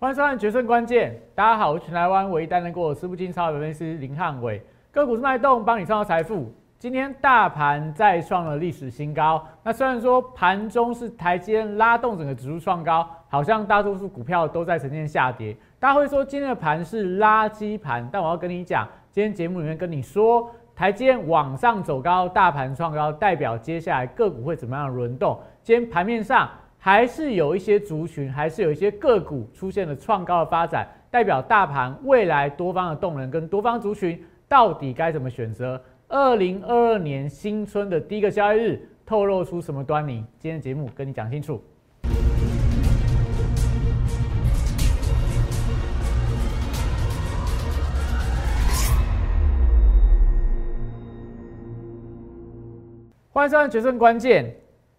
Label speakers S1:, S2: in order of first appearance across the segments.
S1: 欢迎收看《决胜关键》，大家好，我是全台湾唯一担任过私募金超的分析师林汉伟，个股是脉动，帮你创造财富。今天大盘再创了历史新高，那虽然说盘中是台积电拉动整个指数创高，好像大多数股票都在呈现下跌。大家会说今天的盘是垃圾盘，但我要跟你讲，今天节目里面跟你说，台积电往上走高，大盘创高，代表接下来个股会怎么样轮动？今天盘面上。还是有一些族群，还是有一些个股出现了创高的发展，代表大盘未来多方的动能跟多方族群到底该怎么选择？二零二二年新春的第一个交易日透露出什么端倪？今天节目跟你讲清楚。欢迎收看《决胜关键》。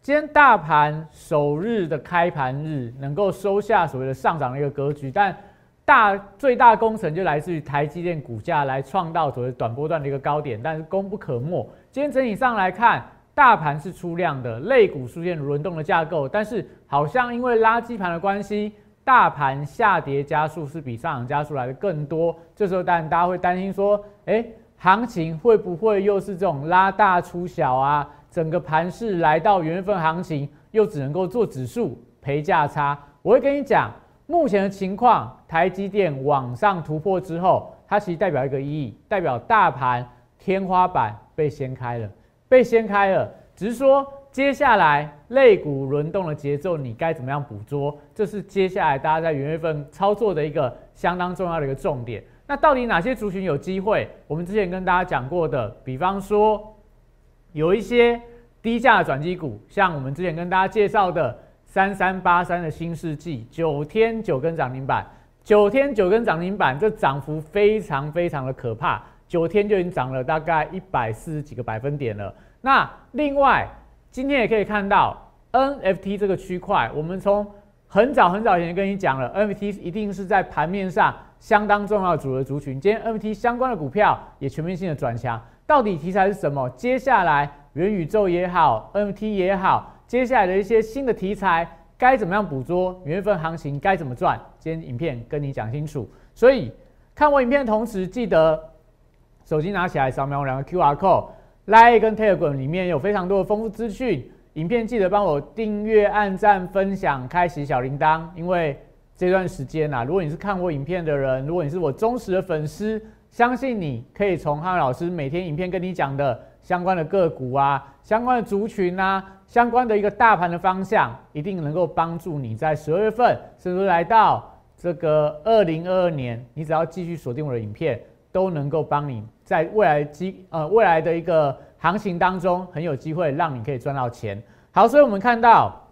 S1: 今天大盘首日的开盘日能够收下所谓的上涨的一个格局，但大最大工程就来自于台积电股价来创造所谓短波段的一个高点，但是功不可没。今天整体上来看，大盘是出量的，类股出现轮动的架构，但是好像因为垃圾盘的关系，大盘下跌加速是比上涨加速来的更多。这时候当然大家会担心说，哎，行情会不会又是这种拉大出小啊？整个盘势来到元月份行情，又只能够做指数赔价差。我会跟你讲，目前的情况，台积电往上突破之后，它其实代表一个意义，代表大盘天花板被掀开了，被掀开了。只是说，接下来类股轮动的节奏，你该怎么样捕捉？这是接下来大家在元月份操作的一个相当重要的一个重点。那到底哪些族群有机会？我们之前跟大家讲过的，比方说。有一些低价转机股，像我们之前跟大家介绍的三三八三的新世纪，九天九根涨停板，九天九根涨停板，这涨幅非常非常的可怕，九天就已经涨了大概一百四十几个百分点了。那另外今天也可以看到 NFT 这个区块，我们从很早很早以前跟你讲了，NFT 一定是在盘面上相当重要的主流族群，今天 NFT 相关的股票也全面性的转强。到底题材是什么？接下来元宇宙也好，NFT 也好，接下来的一些新的题材该怎么样捕捉？元份行情该怎么赚？今天影片跟你讲清楚。所以看我影片的同时，记得手机拿起来扫描我两个 QR code，Line 跟 Telegram 里面有非常多的丰富资讯。影片记得帮我订阅、按赞、分享、开启小铃铛，因为这段时间啊，如果你是看我影片的人，如果你是我忠实的粉丝。相信你可以从汉老师每天影片跟你讲的相关的个股啊、相关的族群啊、相关的一个大盘的方向，一定能够帮助你在十二月份，甚至来到这个二零二二年，你只要继续锁定我的影片，都能够帮你在未来机呃未来的一个行情当中，很有机会让你可以赚到钱。好，所以我们看到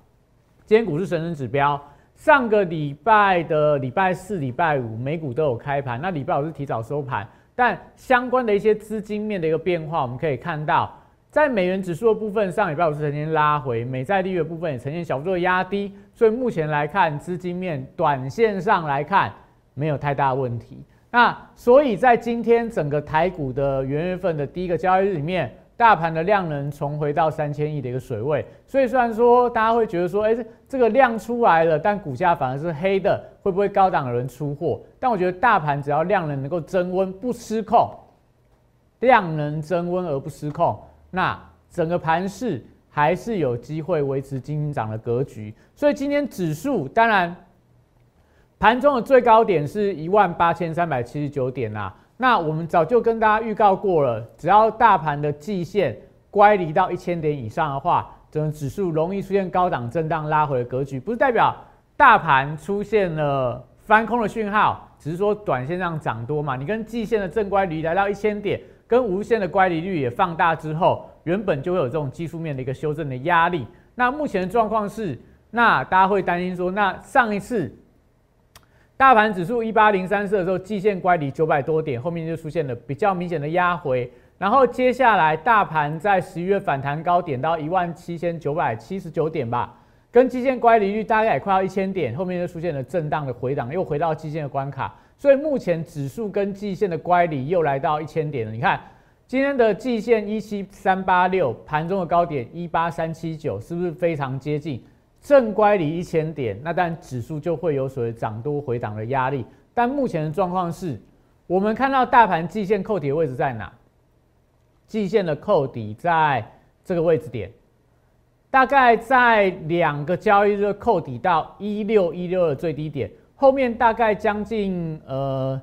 S1: 今天股市神人指标。上个礼拜的礼拜四、礼拜五，美股都有开盘。那礼拜五是提早收盘，但相关的一些资金面的一个变化，我们可以看到，在美元指数的部分，上礼拜五是曾经拉回，美债利率的部分也呈现小幅度的压低。所以目前来看，资金面短线上来看没有太大问题。那所以在今天整个台股的元月份的第一个交易日里面。大盘的量能重回到三千亿的一个水位，所以虽然说大家会觉得说，哎，这这个量出来了，但股价反而是黑的，会不会高档的人出货？但我觉得大盘只要量能能够增温不失控，量能增温而不失控，那整个盘势还是有机会维持金涨的格局。所以今天指数当然盘中的最高点是一万八千三百七十九点呐。那我们早就跟大家预告过了，只要大盘的季线乖离到一千点以上的话，整个指数容易出现高档震荡拉回的格局，不是代表大盘出现了翻空的讯号，只是说短线上涨多嘛。你跟季线的正乖离来到一千点，跟无限的乖离率也放大之后，原本就会有这种技术面的一个修正的压力。那目前的状况是，那大家会担心说，那上一次。大盘指数一八零三四的时候，季线乖离九百多点，后面就出现了比较明显的压回。然后接下来大盘在十一月反弹高点到一万七千九百七十九点吧，跟季线乖离率大概也快要一千点，后面就出现了震荡的回档，又回到季线的关卡。所以目前指数跟季线的乖离又来到一千点了。你看今天的季线一七三八六，盘中的高点一八三七九，是不是非常接近？正乖离一千点，那但指数就会有所谓涨多回档的压力。但目前的状况是，我们看到大盘季线扣底的位置在哪？季线的扣底在这个位置点，大概在两个交易日扣底到一六一六的最低点，后面大概将近呃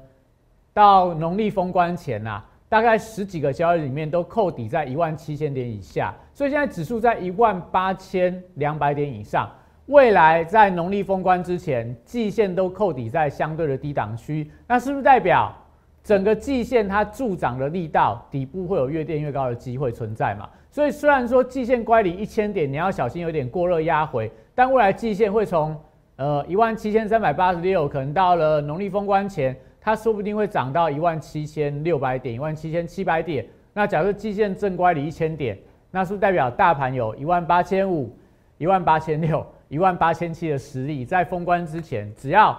S1: 到农历封关前呐，大概十几个交易里面都扣底在一万七千点以下，所以现在指数在一万八千两百点以上。未来在农历封关之前，季线都扣底在相对的低档区，那是不是代表？整个季线它助涨的力道，底部会有越垫越高的机会存在嘛？所以虽然说季线乖离一千点，你要小心有点过热压回，但未来季线会从呃一万七千三百八十六，可能到了农历封关前，它说不定会涨到一万七千六百点、一万七千七百点。那假设季线正乖离一千点，那是不是代表大盘有一万八千五、一万八千六、一万八千七的实力，在封关之前，只要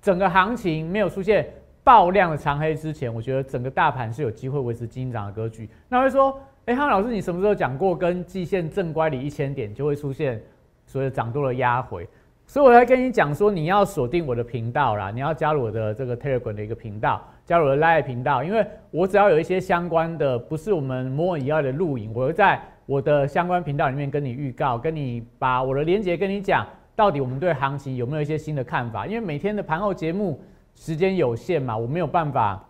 S1: 整个行情没有出现。爆量的长黑之前，我觉得整个大盘是有机会维持金涨的格局。那会说，哎，汉老师，你什么时候讲过跟季线正乖离一千点就会出现所谓的涨多的压回？所以我来跟你讲说，你要锁定我的频道啦，你要加入我的这个 Telegram 的一个频道，加入我的 Live 频道，因为我只要有一些相关的，不是我们摩尔以外的录影，我会在我的相关频道里面跟你预告，跟你把我的连接跟你讲，到底我们对行情有没有一些新的看法？因为每天的盘后节目。时间有限嘛，我没有办法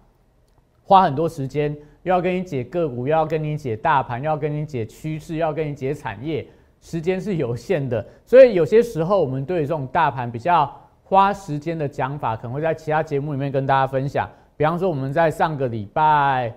S1: 花很多时间，又要跟你解个股，又要跟你解大盘，又要跟你解趋势，又要跟你解产业，时间是有限的。所以有些时候，我们对这种大盘比较花时间的讲法，可能会在其他节目里面跟大家分享。比方说，我们在上个礼拜，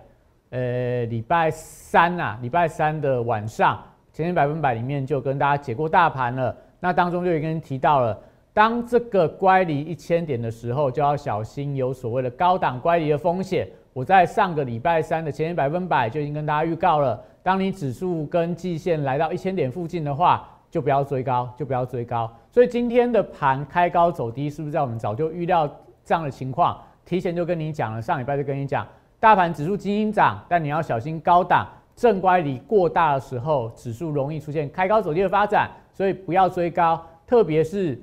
S1: 呃，礼拜三呐，礼拜三的晚上，前天百分百里面就跟大家解过大盘了。那当中就已经提到了。当这个乖离一千点的时候，就要小心有所谓的高档乖离的风险。我在上个礼拜三的前一百分百就已经跟大家预告了，当你指数跟季线来到一千点附近的话，就不要追高，就不要追高。所以今天的盘开高走低，是不是在我们早就预料这样的情况？提前就跟你讲了，上礼拜就跟你讲，大盘指数基金涨，但你要小心高档正乖离过大的时候，指数容易出现开高走低的发展，所以不要追高，特别是。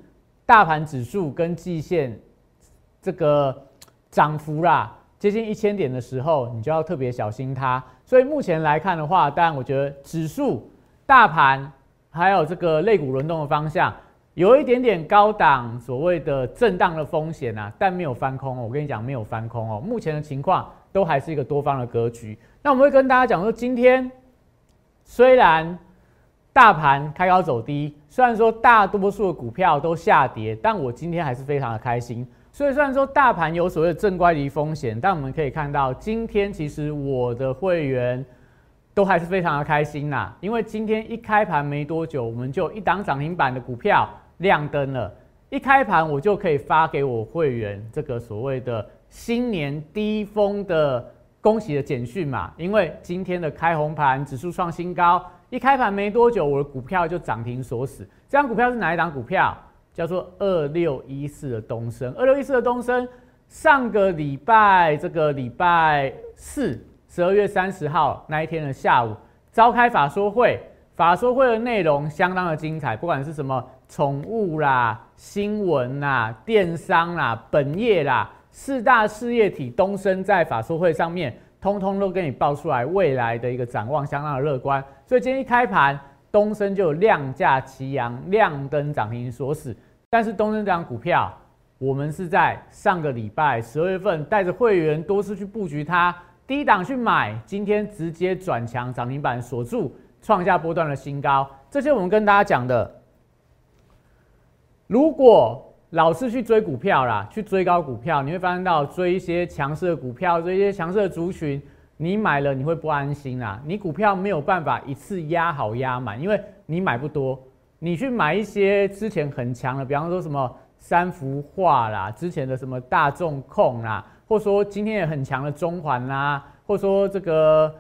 S1: 大盘指数跟季线这个涨幅啦，接近一千点的时候，你就要特别小心它。所以目前来看的话，当然我觉得指数、大盘还有这个类股轮动的方向，有一点点高档所谓的震荡的风险啊，但没有翻空哦。我跟你讲，没有翻空哦。目前的情况都还是一个多方的格局。那我们会跟大家讲说，今天虽然。大盘开高走低，虽然说大多数的股票都下跌，但我今天还是非常的开心。所以虽然说大盘有所谓的正乖离风险，但我们可以看到，今天其实我的会员都还是非常的开心呐。因为今天一开盘没多久，我们就一档涨停板的股票亮灯了。一开盘我就可以发给我会员这个所谓的新年低峰的恭喜的简讯嘛。因为今天的开红盘，指数创新高。一开盘没多久，我的股票就涨停锁死。这张股票是哪一档股票？叫做二六一四的东升。二六一四的东升，上个礼拜这个礼拜四，十二月三十号那一天的下午，召开法说会。法说会的内容相当的精彩，不管是什么宠物啦、新闻啦、电商啦、本业啦，四大事业体东升在法说会上面。通通都给你报出来，未来的一个展望相当的乐观，所以今天一开盘，东升就量价齐扬，亮灯涨停锁死。但是东升这张股票，我们是在上个礼拜十二月份带着会员多次去布局它，低档去买，今天直接转强涨停板锁住，创下波段的新高。这些我们跟大家讲的，如果。老是去追股票啦，去追高股票，你会发现到追一些强势的股票，追一些强势的族群，你买了你会不安心啊。你股票没有办法一次压好压满，因为你买不多。你去买一些之前很强的，比方说什么三幅画啦，之前的什么大众控啦，或者说今天也很强的中环啦，或者说这个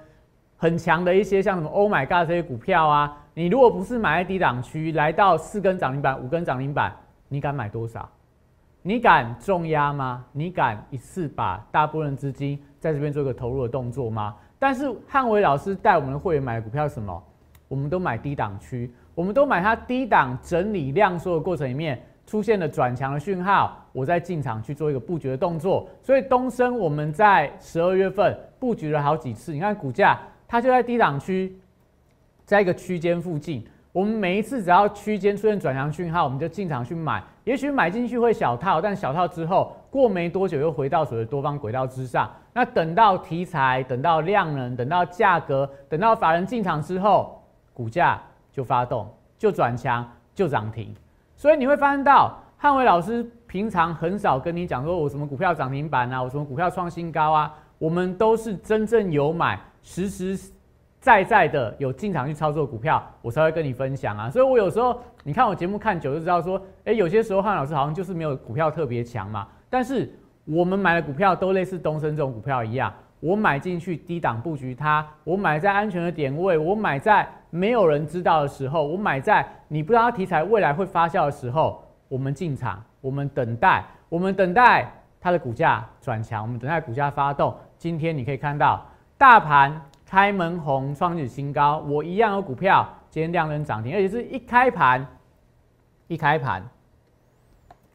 S1: 很强的一些像什么 Oh my God 这些股票啊，你如果不是买在低档区，来到四根涨停板、五根涨停板。你敢买多少？你敢重压吗？你敢一次把大部分资金在这边做一个投入的动作吗？但是汉伟老师带我们的会员买的股票是什么？我们都买低档区，我们都买它低档整理量缩的过程里面出现了转强的讯号，我再进场去做一个布局的动作。所以东升我们在十二月份布局了好几次，你看股价它就在低档区，在一个区间附近。我们每一次只要区间出现转强讯号，我们就进场去买。也许买进去会小套，但小套之后过没多久又回到所谓多方轨道之上。那等到题材、等到量能、等到价格、等到法人进场之后，股价就发动、就转强、就涨停。所以你会发现到汉伟老师平常很少跟你讲说我什么股票涨停板啊，我什么股票创新高啊，我们都是真正有买实时。在在的有进场去操作股票，我才会跟你分享啊。所以我有时候你看我节目看久就知道说，诶，有些时候汉老师好像就是没有股票特别强嘛。但是我们买的股票都类似东升这种股票一样，我买进去低档布局它，我买在安全的点位，我买在没有人知道的时候，我买在你不知道题材未来会发酵的时候，我们进场，我们等待，我们等待它的股价转强，我们等待股价发动。今天你可以看到大盘。开门红，创日新高。我一样有股票，今天量能涨停，而且是一开盘，一开盘，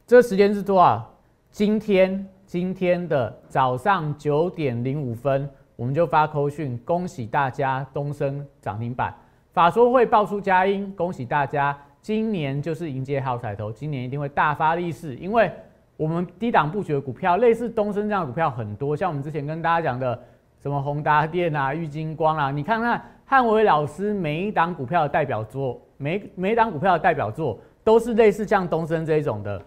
S1: 这时间是多少？今天今天的早上九点零五分，我们就发扣讯，恭喜大家东升涨停板。法说会爆出佳音，恭喜大家，今年就是迎接好彩头，今年一定会大发利市，因为我们低档布局的股票，类似东升这样的股票很多，像我们之前跟大家讲的。什么宏达电啊、玉金光啊，你看看汉伟老师每一档股票的代表作，每每一档股票的代表作都是类似像东升这一种的，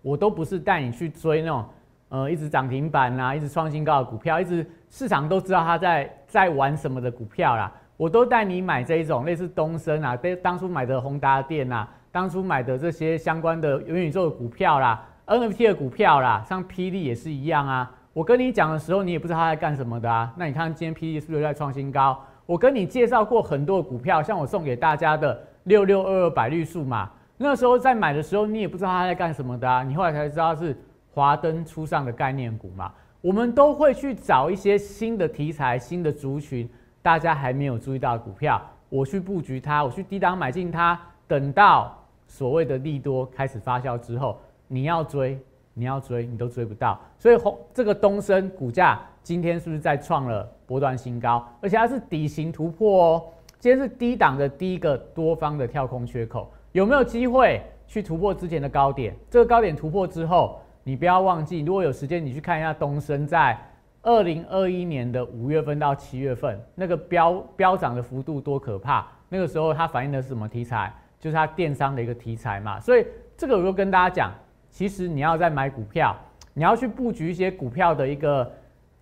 S1: 我都不是带你去追那种呃一直涨停板啊、一直创新高的股票，一直市场都知道他在在玩什么的股票啦，我都带你买这一种类似东升啊，当当初买的宏达电啊，当初买的这些相关的元宇宙的股票啦、NFT 的股票啦，像霹雳也是一样啊。我跟你讲的时候，你也不知道他在干什么的啊。那你看今天 P E 是不是在创新高？我跟你介绍过很多股票，像我送给大家的六六二二百绿树嘛，那时候在买的时候，你也不知道他在干什么的啊。你后来才知道是华灯初上的概念股嘛。我们都会去找一些新的题材、新的族群，大家还没有注意到的股票，我去布局它，我去低档买进它，等到所谓的利多开始发酵之后，你要追。你要追，你都追不到，所以红这个东升股价今天是不是再创了波段新高？而且它是底型突破哦，今天是低档的第一个多方的跳空缺口，有没有机会去突破之前的高点？这个高点突破之后，你不要忘记，如果有时间你去看一下东升在二零二一年的五月份到七月份那个飙飙涨的幅度多可怕，那个时候它反映的是什么题材？就是它电商的一个题材嘛，所以这个我就跟大家讲。其实你要在买股票，你要去布局一些股票的一个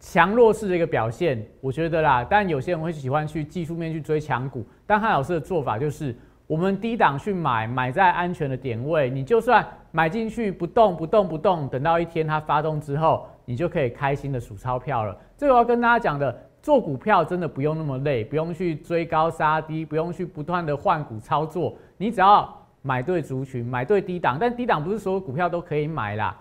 S1: 强弱势的一个表现，我觉得啦。但有些人会喜欢去技术面去追强股，但汉老师的做法就是，我们低档去买，买在安全的点位，你就算买进去不动不动不动，等到一天它发动之后，你就可以开心的数钞票了。这个我要跟大家讲的，做股票真的不用那么累，不用去追高杀低，不用去不断的换股操作，你只要。买对族群，买对低档，但低档不是所有股票都可以买啦。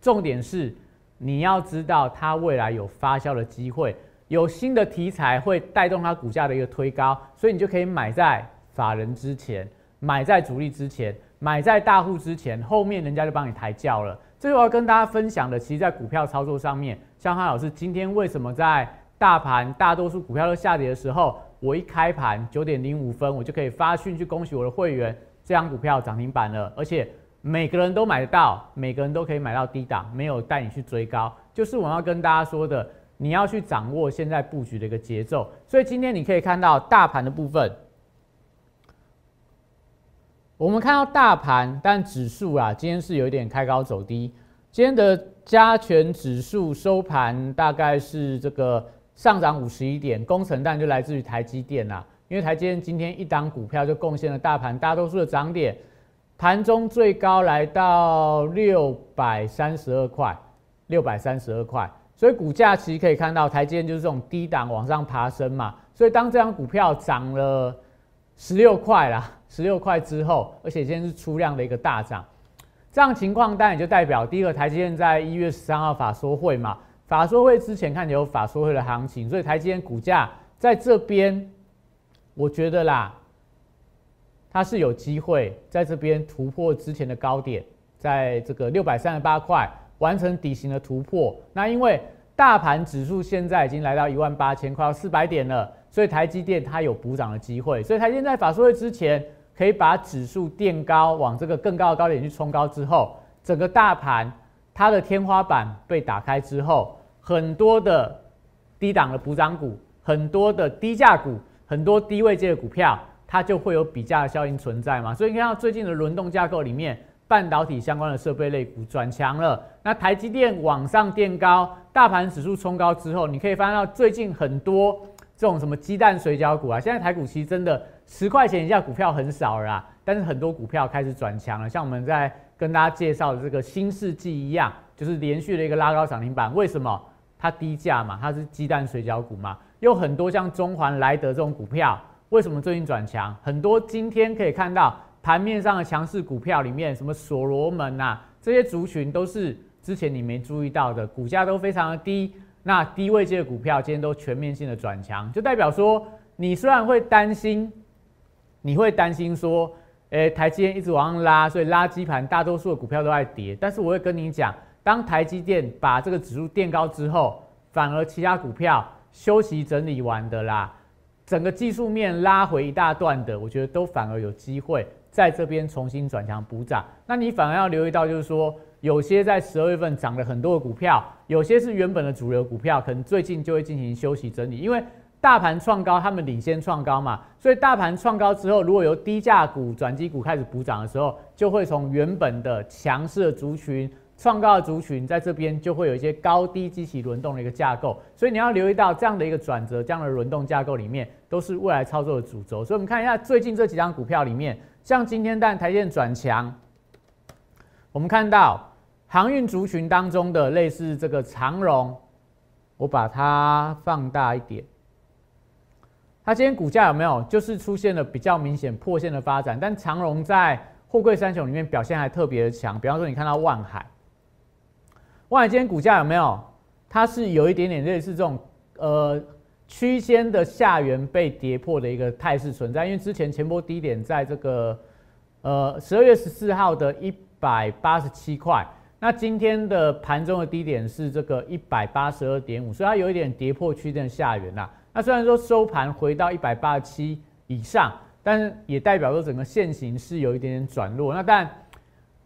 S1: 重点是你要知道它未来有发酵的机会，有新的题材会带动它股价的一个推高，所以你就可以买在法人之前，买在主力之前，买在大户之前，后面人家就帮你抬轿了。最后要跟大家分享的，其实在股票操作上面，像汉老师今天为什么在大盘大多数股票都下跌的时候，我一开盘九点零五分，我就可以发讯去恭喜我的会员。这张股票涨停板了，而且每个人都买得到，每个人都可以买到低档，没有带你去追高。就是我要跟大家说的，你要去掌握现在布局的一个节奏。所以今天你可以看到大盘的部分，我们看到大盘，但指数啊，今天是有一点开高走低。今天的加权指数收盘大概是这个上涨五十一点，工程弹就来自于台积电啊。因为台积电今天一档股票就贡献了大盘大多数的涨点，盘中最高来到六百三十二块，六百三十二块，所以股价其实可以看到台积电就是这种低档往上爬升嘛。所以当这张股票涨了十六块啦，十六块之后，而且今天是出量的一个大涨，这样情况当然也就代表第一个台积电在一月十三号法说会嘛，法说会之前看有法说会的行情，所以台积电股价在这边。我觉得啦，它是有机会在这边突破之前的高点，在这个六百三十八块完成底型的突破。那因为大盘指数现在已经来到一万八千块，四百点了，所以台积电它有补涨的机会。所以台积电在法说会之前可以把指数垫高，往这个更高的高点去冲高之后，整个大盘它的天花板被打开之后，很多的低档的补涨股，很多的低价股，很多低位阶的股票。它就会有比价的效应存在嘛，所以你看到最近的轮动架构里面，半导体相关的设备类股转强了。那台积电往上垫高，大盘指数冲高之后，你可以发现到最近很多这种什么鸡蛋水饺股啊，现在台股其实真的十块钱以下股票很少了，但是很多股票开始转强了。像我们在跟大家介绍的这个新世纪一样，就是连续的一个拉高涨停板。为什么？它低价嘛，它是鸡蛋水饺股嘛，有很多像中环、莱德这种股票。为什么最近转强？很多今天可以看到盘面上的强势股票里面，什么所罗门呐，这些族群都是之前你没注意到的，股价都非常的低。那低位阶的股票今天都全面性的转强，就代表说，你虽然会担心，你会担心说，诶，台积电一直往上拉，所以垃圾盘大多数的股票都在跌。但是我会跟你讲，当台积电把这个指数垫高之后，反而其他股票休息整理完的啦。整个技术面拉回一大段的，我觉得都反而有机会在这边重新转强补涨。那你反而要留意到，就是说有些在十二月份涨了很多的股票，有些是原本的主流股票，可能最近就会进行休息整理。因为大盘创高，他们领先创高嘛，所以大盘创高之后，如果由低价股、转机股开始补涨的时候，就会从原本的强势的族群。创高的族群在这边就会有一些高低机器轮动的一个架构，所以你要留意到这样的一个转折，这样的轮动架构里面都是未来操作的主轴。所以我们看一下最近这几张股票里面，像今天但台电转强，我们看到航运族群当中的类似这个长荣，我把它放大一点，它今天股价有没有就是出现了比较明显破线的发展？但长荣在货柜三雄里面表现还特别的强，比方说你看到万海。万海今天股价有没有？它是有一点点类似这种呃区间的下缘被跌破的一个态势存在，因为之前前波低点在这个呃十二月十四号的一百八十七块，那今天的盘中的低点是这个一百八十二点五，所以它有一点跌破区间下缘啦。那虽然说收盘回到一百八十七以上，但是也代表说整个线型是有一点点转弱。那但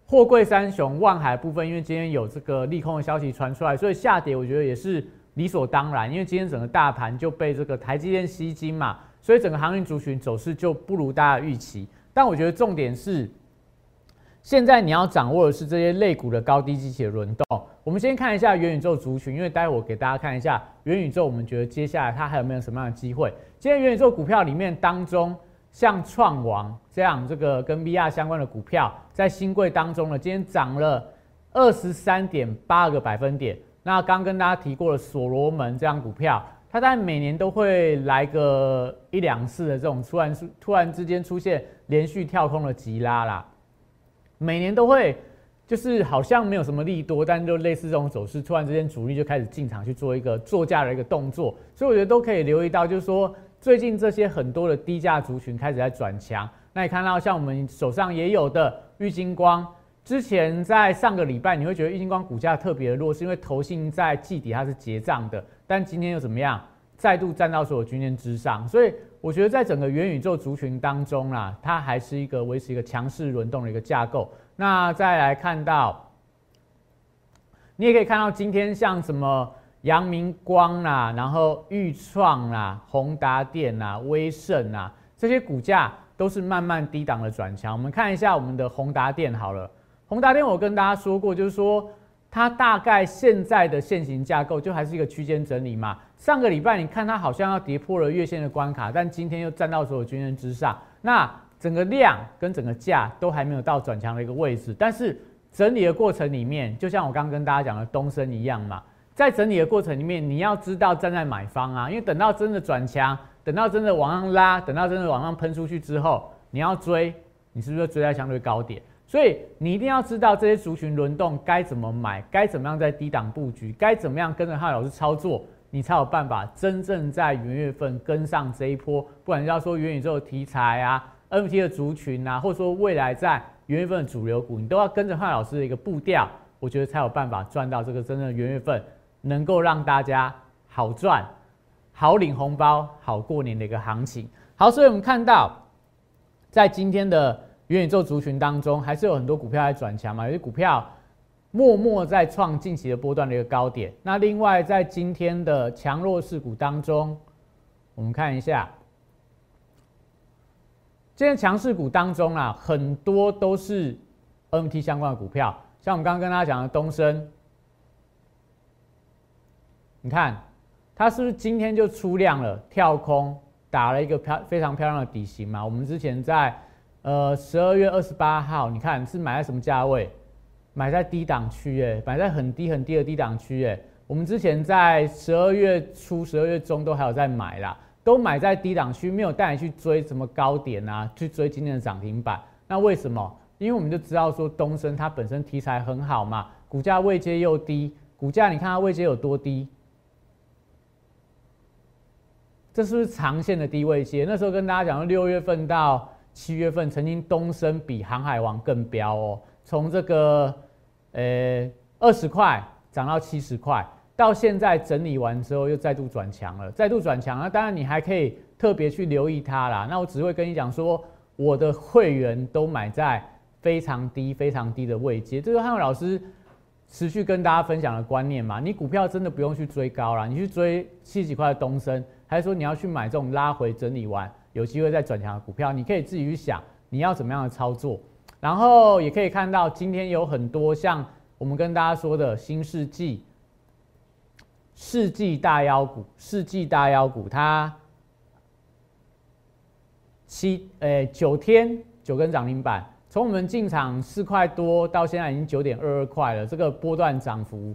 S1: 货柜三雄、万海部分，因为今天有这个利空的消息传出来，所以下跌，我觉得也是理所当然。因为今天整个大盘就被这个台积电吸金嘛，所以整个航运族群走势就不如大家预期。但我觉得重点是，现在你要掌握的是这些类股的高低机器的轮动。我们先看一下元宇宙族群，因为待会我给大家看一下元宇宙，我们觉得接下来它还有没有什么样的机会？今天元宇宙股票里面当中。像创王这样，这个跟 VR 相关的股票，在新贵当中呢，今天涨了二十三点八个百分点。那刚跟大家提过了，所罗门这样股票，它在每年都会来个一两次的这种突然突然之间出现连续跳空的急拉啦，每年都会就是好像没有什么利多，但就类似这种走势，突然之间主力就开始进场去做一个做价的一个动作，所以我觉得都可以留意到，就是说。最近这些很多的低价族群开始在转强，那你看到像我们手上也有的玉金光，之前在上个礼拜你会觉得玉金光股价特别的弱，是因为投信在季底它是结账的，但今天又怎么样，再度站到所有均线之上，所以我觉得在整个元宇宙族群当中啦，它还是一个维持一个强势轮动的一个架构。那再来看到，你也可以看到今天像什么。阳明光啦，然后裕创啦、宏达电啦、威盛啦，这些股价都是慢慢低档的转强。我们看一下我们的宏达电好了。宏达电我跟大家说过，就是说它大概现在的现行架构就还是一个区间整理嘛。上个礼拜你看它好像要跌破了月线的关卡，但今天又站到所有均线之上。那整个量跟整个价都还没有到转强的一个位置，但是整理的过程里面，就像我刚刚跟大家讲的东升一样嘛。在整理的过程里面，你要知道站在买方啊，因为等到真的转强，等到真的往上拉，等到真的往上喷出去之后，你要追，你是不是追在相对高点？所以你一定要知道这些族群轮动该怎么买，该怎么样在低档布局，该怎么样跟着汉老师操作，你才有办法真正在元月份跟上这一波。不管要说元宇宙题材啊，NFT 的族群啊，或者说未来在元月份的主流股，你都要跟着汉老师的一个步调，我觉得才有办法赚到这个真正的元月份，能够让大家好赚、好领红包、好过年的一个行情。好，所以我们看到在今天的元宇宙族群当中，还是有很多股票在转强嘛，有些股票。默默在创近期的波段的一个高点。那另外，在今天的强弱势股当中，我们看一下，今天强势股当中啊，很多都是 NT 相关的股票，像我们刚刚跟大家讲的东升，你看它是不是今天就出量了，跳空打了一个漂非常漂亮的底型嘛？我们之前在呃十二月二十八号，你看是买在什么价位？买在低档区，哎，买在很低很低的低档区，哎，我们之前在十二月初、十二月中都还有在买啦，都买在低档区，没有带你去追什么高点啊，去追今天的涨停板。那为什么？因为我们就知道说东升它本身题材很好嘛，股价位阶又低，股价你看它位阶有多低？这是不是长线的低位阶？那时候跟大家讲，六月份到七月份，曾经东升比航海王更彪哦。从这个呃二十块涨到七十块，到现在整理完之后又再度转强了，再度转强。那当然你还可以特别去留意它啦。那我只会跟你讲说，我的会员都买在非常低、非常低的位阶。这是汉伟老师持续跟大家分享的观念嘛。你股票真的不用去追高了，你去追七十几块的东升，还是说你要去买这种拉回整理完有机会再转强的股票？你可以自己去想你要怎么样的操作。然后也可以看到，今天有很多像我们跟大家说的新世纪、世纪大妖股、世纪大妖股，它七诶九天九根涨停板，从我们进场四块多到现在已经九点二二块了，这个波段涨幅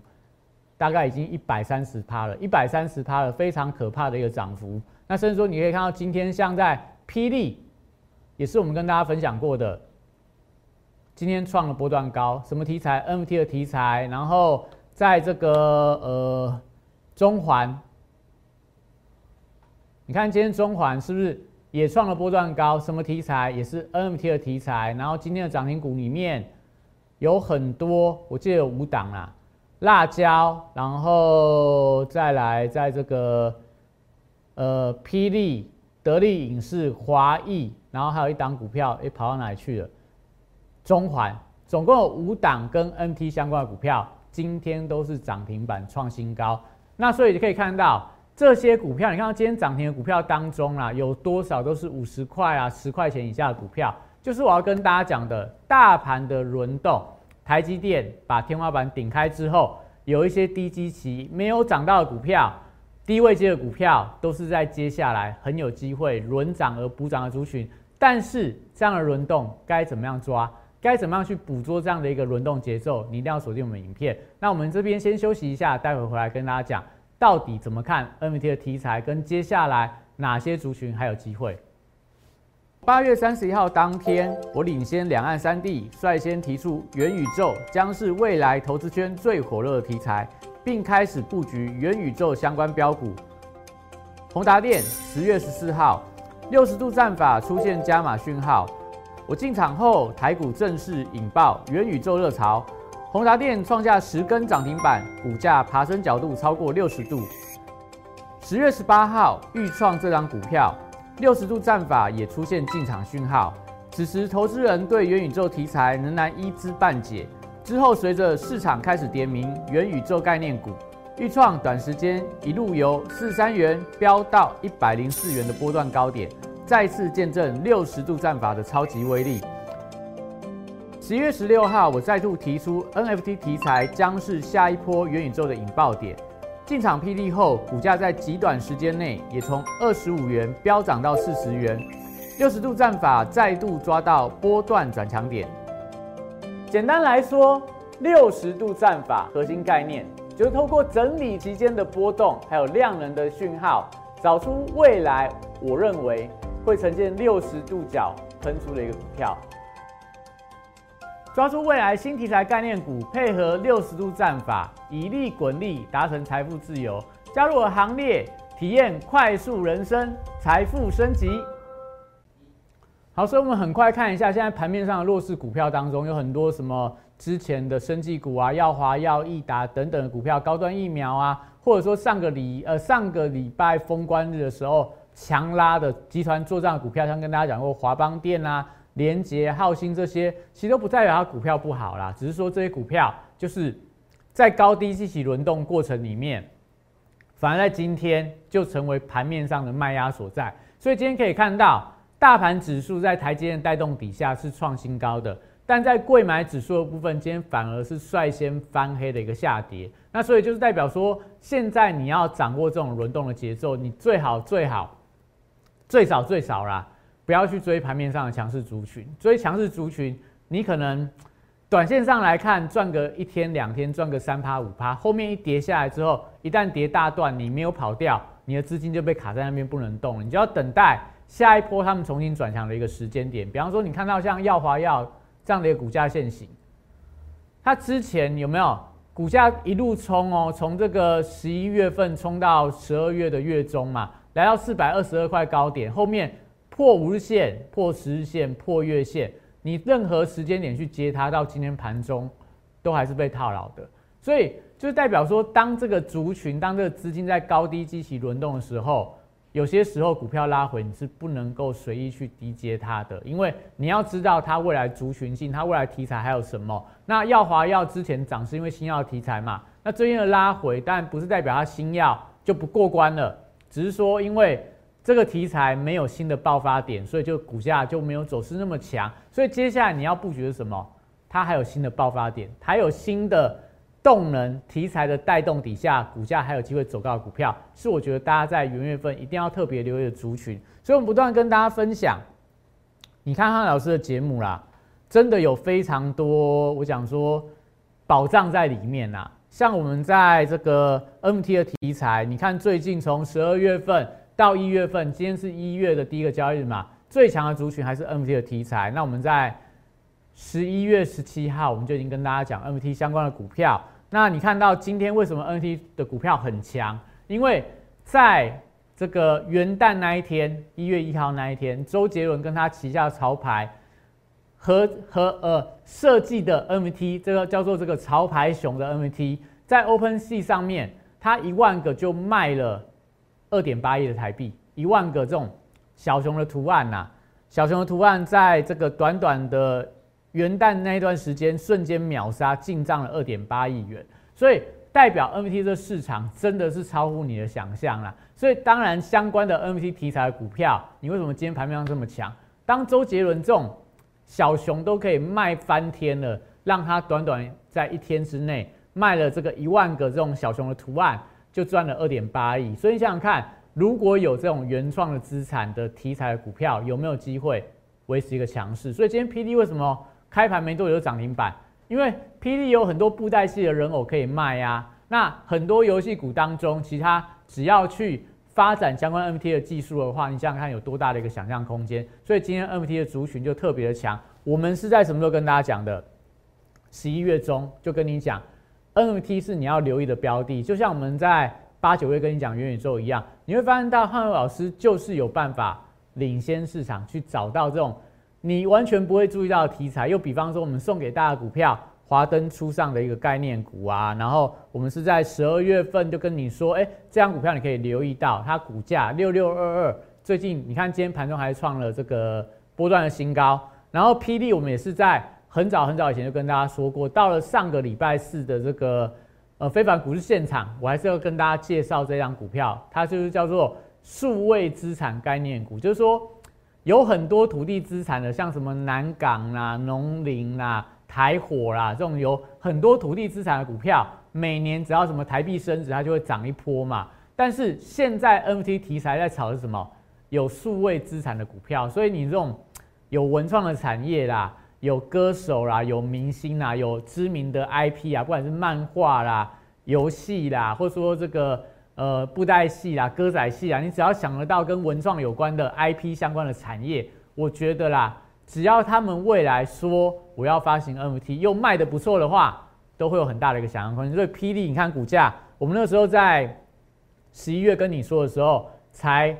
S1: 大概已经一百三十趴了，一百三十趴了，非常可怕的一个涨幅。那甚至说你可以看到，今天像在霹雳，也是我们跟大家分享过的。今天创了波段高，什么题材？NFT 的题材。然后在这个呃中环，你看今天中环是不是也创了波段高？什么题材？也是 NFT 的题材。然后今天的涨停股里面有很多，我记得有五档啦，辣椒，然后再来在这个呃霹雳、得力影视、华谊，然后还有一档股票，哎，跑到哪里去了？中环总共有五档跟 NT 相关的股票，今天都是涨停板创新高。那所以你可以看到这些股票，你看到今天涨停的股票当中啊，有多少都是五十块啊、十块钱以下的股票。就是我要跟大家讲的，大盘的轮动，台积电把天花板顶开之后，有一些低基期没有涨到的股票，低位阶的股票，都是在接下来很有机会轮涨而补涨的族群。但是这样的轮动该怎么样抓？该怎么样去捕捉这样的一个轮动节奏？你一定要锁定我们影片。那我们这边先休息一下，待会回来跟大家讲到底怎么看 NFT 的题材，跟接下来哪些族群还有机会。八月三十一号当天，我领先两岸三地，率先提出元宇宙将是未来投资圈最火热的题材，并开始布局元宇宙相关标股。宏达电十月十四号，六十度战法出现加码讯号。我进场后，台股正式引爆元宇宙热潮，宏达电创下十根涨停板，股价爬升角度超过六十度。十月十八号，预创这张股票六十度战法也出现进场讯号，此时投资人对元宇宙题材仍然一知半解。之后随着市场开始点名元宇宙概念股，预创短时间一路由四三元飙到一百零四元的波段高点。再次见证六十度战法的超级威力。十一月十六号，我再度提出 NFT 题材将是下一波元宇宙的引爆点。进场霹雳后，股价在极短时间内也从二十五元飙涨到四十元。六十度战法再度抓到波段转强点。简单来说，六十度战法核心概念就是透过整理期间的波动，还有量能的讯号，找出未来我认为。会呈现六十度角喷出的一个股票，抓住未来新题材概念股，配合六十度战法，以利滚利，达成财富自由。加入我行列，体验快速人生，财富升级。好，所以我们很快看一下，现在盘面上的弱势股票当中，有很多什么之前的生技股啊、耀华药、益达等等的股票，高端疫苗啊，或者说上个礼呃上个礼拜封关日的时候强拉的集团做账股票，像跟大家讲过华邦电啊、联捷、浩兴这些，其实都不代表它股票不好啦，只是说这些股票就是在高低积起轮动过程里面，反而在今天就成为盘面上的卖压所在。所以今天可以看到。大盘指数在台积电带动底下是创新高的，但在贵买指数的部分，今天反而是率先翻黑的一个下跌。那所以就是代表说，现在你要掌握这种轮动的节奏，你最好最好最少最少啦，不要去追盘面上的强势族群。追强势族群，你可能短线上来看赚个一天两天赚个三趴五趴，后面一跌下来之后，一旦跌大段，你没有跑掉，你的资金就被卡在那边不能动了，你就要等待。下一波他们重新转强的一个时间点，比方说你看到像耀华药这样的一个股价线型，它之前有没有股价一路冲哦？从这个十一月份冲到十二月的月中嘛，来到四百二十二块高点，后面破五日线、破十日线、破月线，你任何时间点去接它，到今天盘中都还是被套牢的。所以就代表说，当这个族群、当这个资金在高低机器轮动的时候。有些时候股票拉回，你是不能够随意去低接它的，因为你要知道它未来族群性，它未来题材还有什么。那耀华药之前涨是因为新药题材嘛？那最近的拉回，但不是代表它新药就不过关了，只是说因为这个题材没有新的爆发点，所以就股价就没有走势那么强。所以接下来你要布局的什么？它还有新的爆发点，还有新的。动能题材的带动底下，股价还有机会走高的股票，是我觉得大家在元月份一定要特别留意的族群。所以，我们不断跟大家分享，你看汉老师的节目啦，真的有非常多我想说宝藏在里面啦。像我们在这个 MT 的题材，你看最近从十二月份到一月份，今天是一月的第一个交易日嘛，最强的族群还是 MT 的题材。那我们在十一月十七号，我们就已经跟大家讲 N T 相关的股票。那你看到今天为什么 N T 的股票很强？因为在这个元旦那一天，一月一号那一天，周杰伦跟他旗下的潮牌和和呃设计的 N T，这个叫做这个潮牌熊的 N T，在 Open Sea 上面，它一万个就卖了二点八亿的台币，一万个这种小熊的图案呐，小熊的图案在这个短短的。元旦那一段时间，瞬间秒杀，进账了二点八亿元，所以代表 NFT 这市场真的是超乎你的想象啦。所以当然相关的 NFT 题材股票，你为什么今天盘面上这么强？当周杰伦这种小熊都可以卖翻天了，让他短短在一天之内卖了这个一万个这种小熊的图案，就赚了二点八亿。所以你想想看，如果有这种原创的资产的题材的股票，有没有机会维持一个强势？所以今天 PD 为什么？开盘没多久就涨停板，因为霹雳有很多布袋戏的人偶可以卖呀。那很多游戏股当中，其他只要去发展相关 NFT 的技术的话，你想想看有多大的一个想象空间。所以今天 NFT 的族群就特别的强。我们是在什么时候跟大家讲的？十一月中就跟你讲，NFT 是你要留意的标的。就像我们在八九月跟你讲元宇宙一样，你会发现到汉伟老师就是有办法领先市场去找到这种。你完全不会注意到的题材，又比方说我们送给大家股票，华灯初上的一个概念股啊，然后我们是在十二月份就跟你说，哎，这张股票你可以留意到，它股价六六二二，最近你看今天盘中还创了这个波段的新高，然后霹雳我们也是在很早很早以前就跟大家说过，到了上个礼拜四的这个呃非凡股市现场，我还是要跟大家介绍这张股票，它就是叫做数位资产概念股，就是说。有很多土地资产的，像什么南港啦、农林啦、台火啦，这种有很多土地资产的股票，每年只要什么台币升值，它就会涨一波嘛。但是现在 NFT 题材在炒的是什么？有数位资产的股票，所以你这种有文创的产业啦，有歌手啦，有明星啦，有知名的 IP 啊，不管是漫画啦、游戏啦，或者说这个。呃，布袋戏啦，歌仔戏啊，你只要想得到跟文创有关的 IP 相关的产业，我觉得啦，只要他们未来说我要发行 NFT 又卖的不错的话，都会有很大的一个想象空间。所以霹雳，你看股价，我们那时候在十一月跟你说的时候才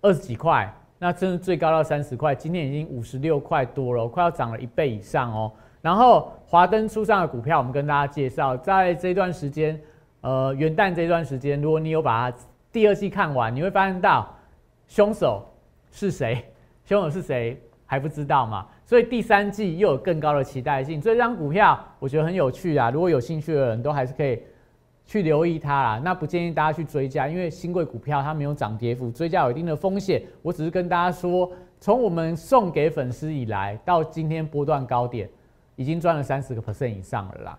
S1: 二十几块，那真的最高到三十块，今天已经五十六块多了，快要涨了一倍以上哦。然后华灯初上的股票，我们跟大家介绍，在这段时间，呃，元旦这段时间，如果你有把它第二季看完，你会发现到凶手是谁，凶手是谁还不知道嘛？所以第三季又有更高的期待性，所以这张股票我觉得很有趣啊！如果有兴趣的人都还是可以去留意它啦。那不建议大家去追加，因为新贵股票它没有涨跌幅，追加有一定的风险。我只是跟大家说，从我们送给粉丝以来到今天波段高点，已经赚了三十个 percent 以上了啦。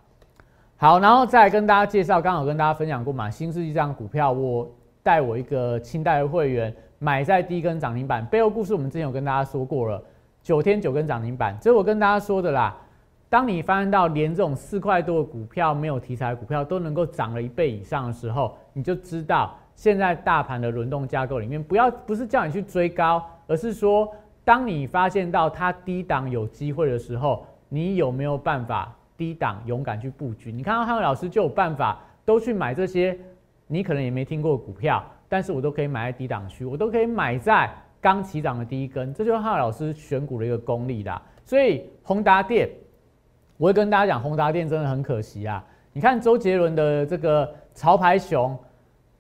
S1: 好，然后再跟大家介绍，刚好跟大家分享过嘛，新世纪这张股票，我带我一个清代的会员买在第一根涨停板，背后故事我们之前有跟大家说过了。九天九根涨停板，这是我跟大家说的啦。当你发现到连这种四块多的股票没有题材股票都能够涨了一倍以上的时候，你就知道现在大盘的轮动架构里面，不要不是叫你去追高，而是说，当你发现到它低档有机会的时候，你有没有办法低档勇敢去布局？你看到汉伟老师就有办法，都去买这些你可能也没听过股票，但是我都可以买在低档区，我都可以买在。刚起涨的第一根，这就是汉老师选股的一个功力啦。所以宏达电，我会跟大家讲，宏达电真的很可惜啊。你看周杰伦的这个潮牌熊，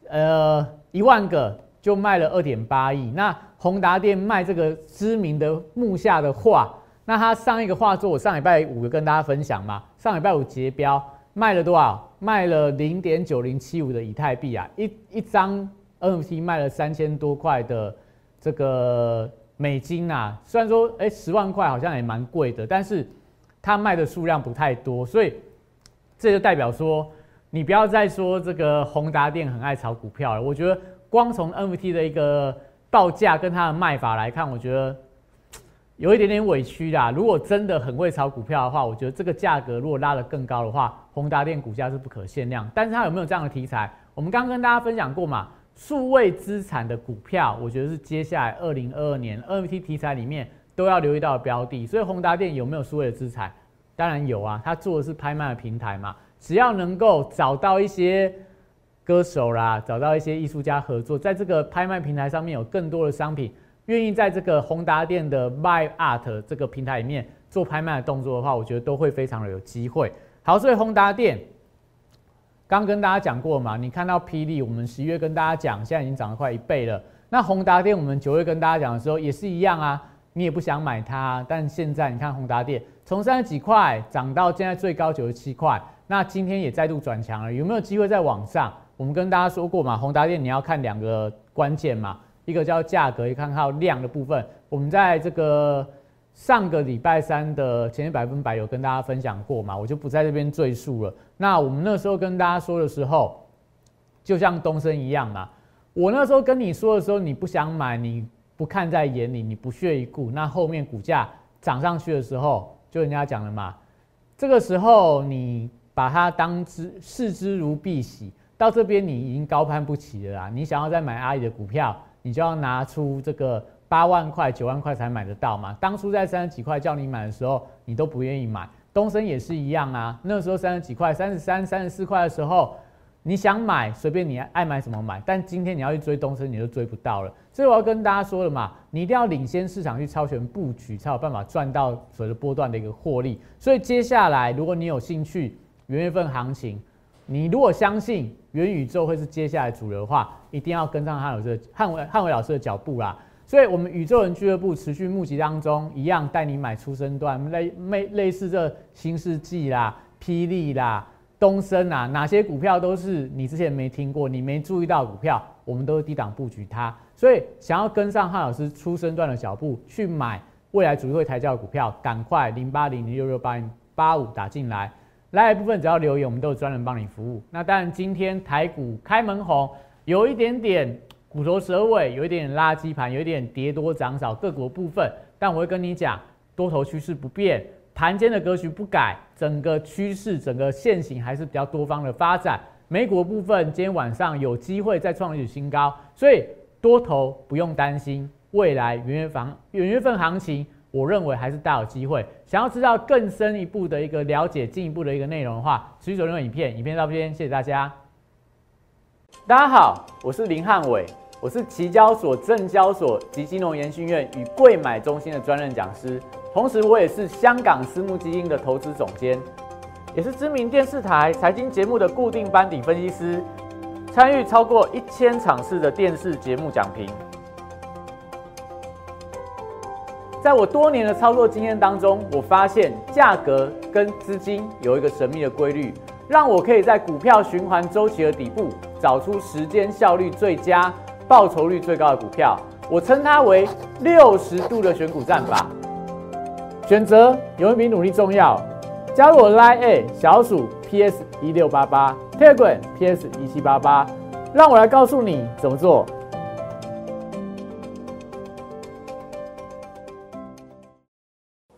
S1: 呃，一万个就卖了二点八亿。那宏达电卖这个知名的木下的画，那他上一个画作，我上礼拜五跟大家分享嘛，上礼拜五结标卖了多少？卖了零点九零七五的以太币啊，一一张 NFT 卖了三千多块的。这个美金呐，虽然说哎十万块好像也蛮贵的，但是它卖的数量不太多，所以这就代表说，你不要再说这个宏达电很爱炒股票了。我觉得光从 NFT 的一个报价跟它的卖法来看，我觉得有一点点委屈啦。如果真的很会炒股票的话，我觉得这个价格如果拉得更高的话，宏达电股价是不可限量。但是它有没有这样的题材？我们刚刚跟大家分享过嘛。数位资产的股票，我觉得是接下来二零二二年 NFT 题材里面都要留意到标的。所以宏达电有没有数位的资产？当然有啊，它做的是拍卖的平台嘛。只要能够找到一些歌手啦，找到一些艺术家合作，在这个拍卖平台上面有更多的商品，愿意在这个宏达电的 Buy Art 这个平台里面做拍卖的动作的话，我觉得都会非常的有机会。好，所以宏达电。刚跟大家讲过嘛，你看到霹雳，我们十一月跟大家讲，现在已经涨了快一倍了。那宏达电，我们九月跟大家讲的时候也是一样啊，你也不想买它，但现在你看宏达电从三十几块涨到现在最高九十七块，那今天也再度转强了，有没有机会再往上？我们跟大家说过嘛，宏达电你要看两个关键嘛，一个叫价格，一看靠量的部分。我们在这个。上个礼拜三的前天百分百有跟大家分享过嘛，我就不在这边赘述了。那我们那时候跟大家说的时候，就像东升一样嘛。我那时候跟你说的时候，你不想买，你不看在眼里，你不屑一顾。那后面股价涨上去的时候，就人家讲了嘛，这个时候你把它当之视之如敝屣，到这边你已经高攀不起了啦。你想要再买阿里的股票，你就要拿出这个。八万块、九万块才买得到嘛？当初在三十几块叫你买的时候，你都不愿意买。东升也是一样啊，那时候三十几块、三十三、三十四块的时候，你想买随便你爱买什么买。但今天你要去追东升，你就追不到了。所以我要跟大家说了嘛，你一定要领先市场去超前布局，才有办法赚到所谓的波段的一个获利。所以接下来，如果你有兴趣元月份行情，你如果相信元宇宙会是接下来主流的话，一定要跟上汉伟这汉伟汉伟老师的脚步啦。所以，我们宇宙人俱乐部持续募集当中，一样带你买出生段，类类类似这新世纪啦、霹雳啦、东升啊，哪些股票都是你之前没听过、你没注意到股票，我们都是低档布局它。所以，想要跟上汉老师出生段的脚步去买未来主力会抬轿的股票，赶快零八零零六六八零八五打进来，来一部分只要留言，我们都有专人帮你服务。那当然，今天台股开门红，有一点点。虎头蛇尾，有一点垃圾盘，有一点跌多涨少个股部分，但我会跟你讲，多头趋势不变，盘间的格局不改，整个趋势、整个线型还是比较多方的发展。美股部分今天晚上有机会再创历史新高，所以多头不用担心，未来元月房元月份行情，我认为还是大有机会。想要知道更深一步的一个了解，进一步的一个内容的话，持续收看影片，影片到这边，谢谢大家。大家好，我是林汉伟。我是期交所、证交所及金融研训院与贵买中心的专任讲师，同时我也是香港私募基金的投资总监，也是知名电视台财经节目的固定班底分析师，参与超过一千场次的电视节目讲评。在我多年的操作经验当中，我发现价格跟资金有一个神秘的规律，让我可以在股票循环周期的底部找出时间效率最佳。报酬率最高的股票，我称它为六十度的选股战法。选择永远比努力重要。加入我 Line A 小鼠 PS 一六八八，Telegram PS 一七八八，让我来告诉你怎么做。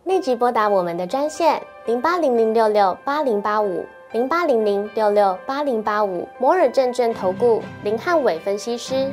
S2: 立即拨打我们的专线零八零零六六八零八五零八零零六六八零八五摩尔证券投顾林汉伟分析师。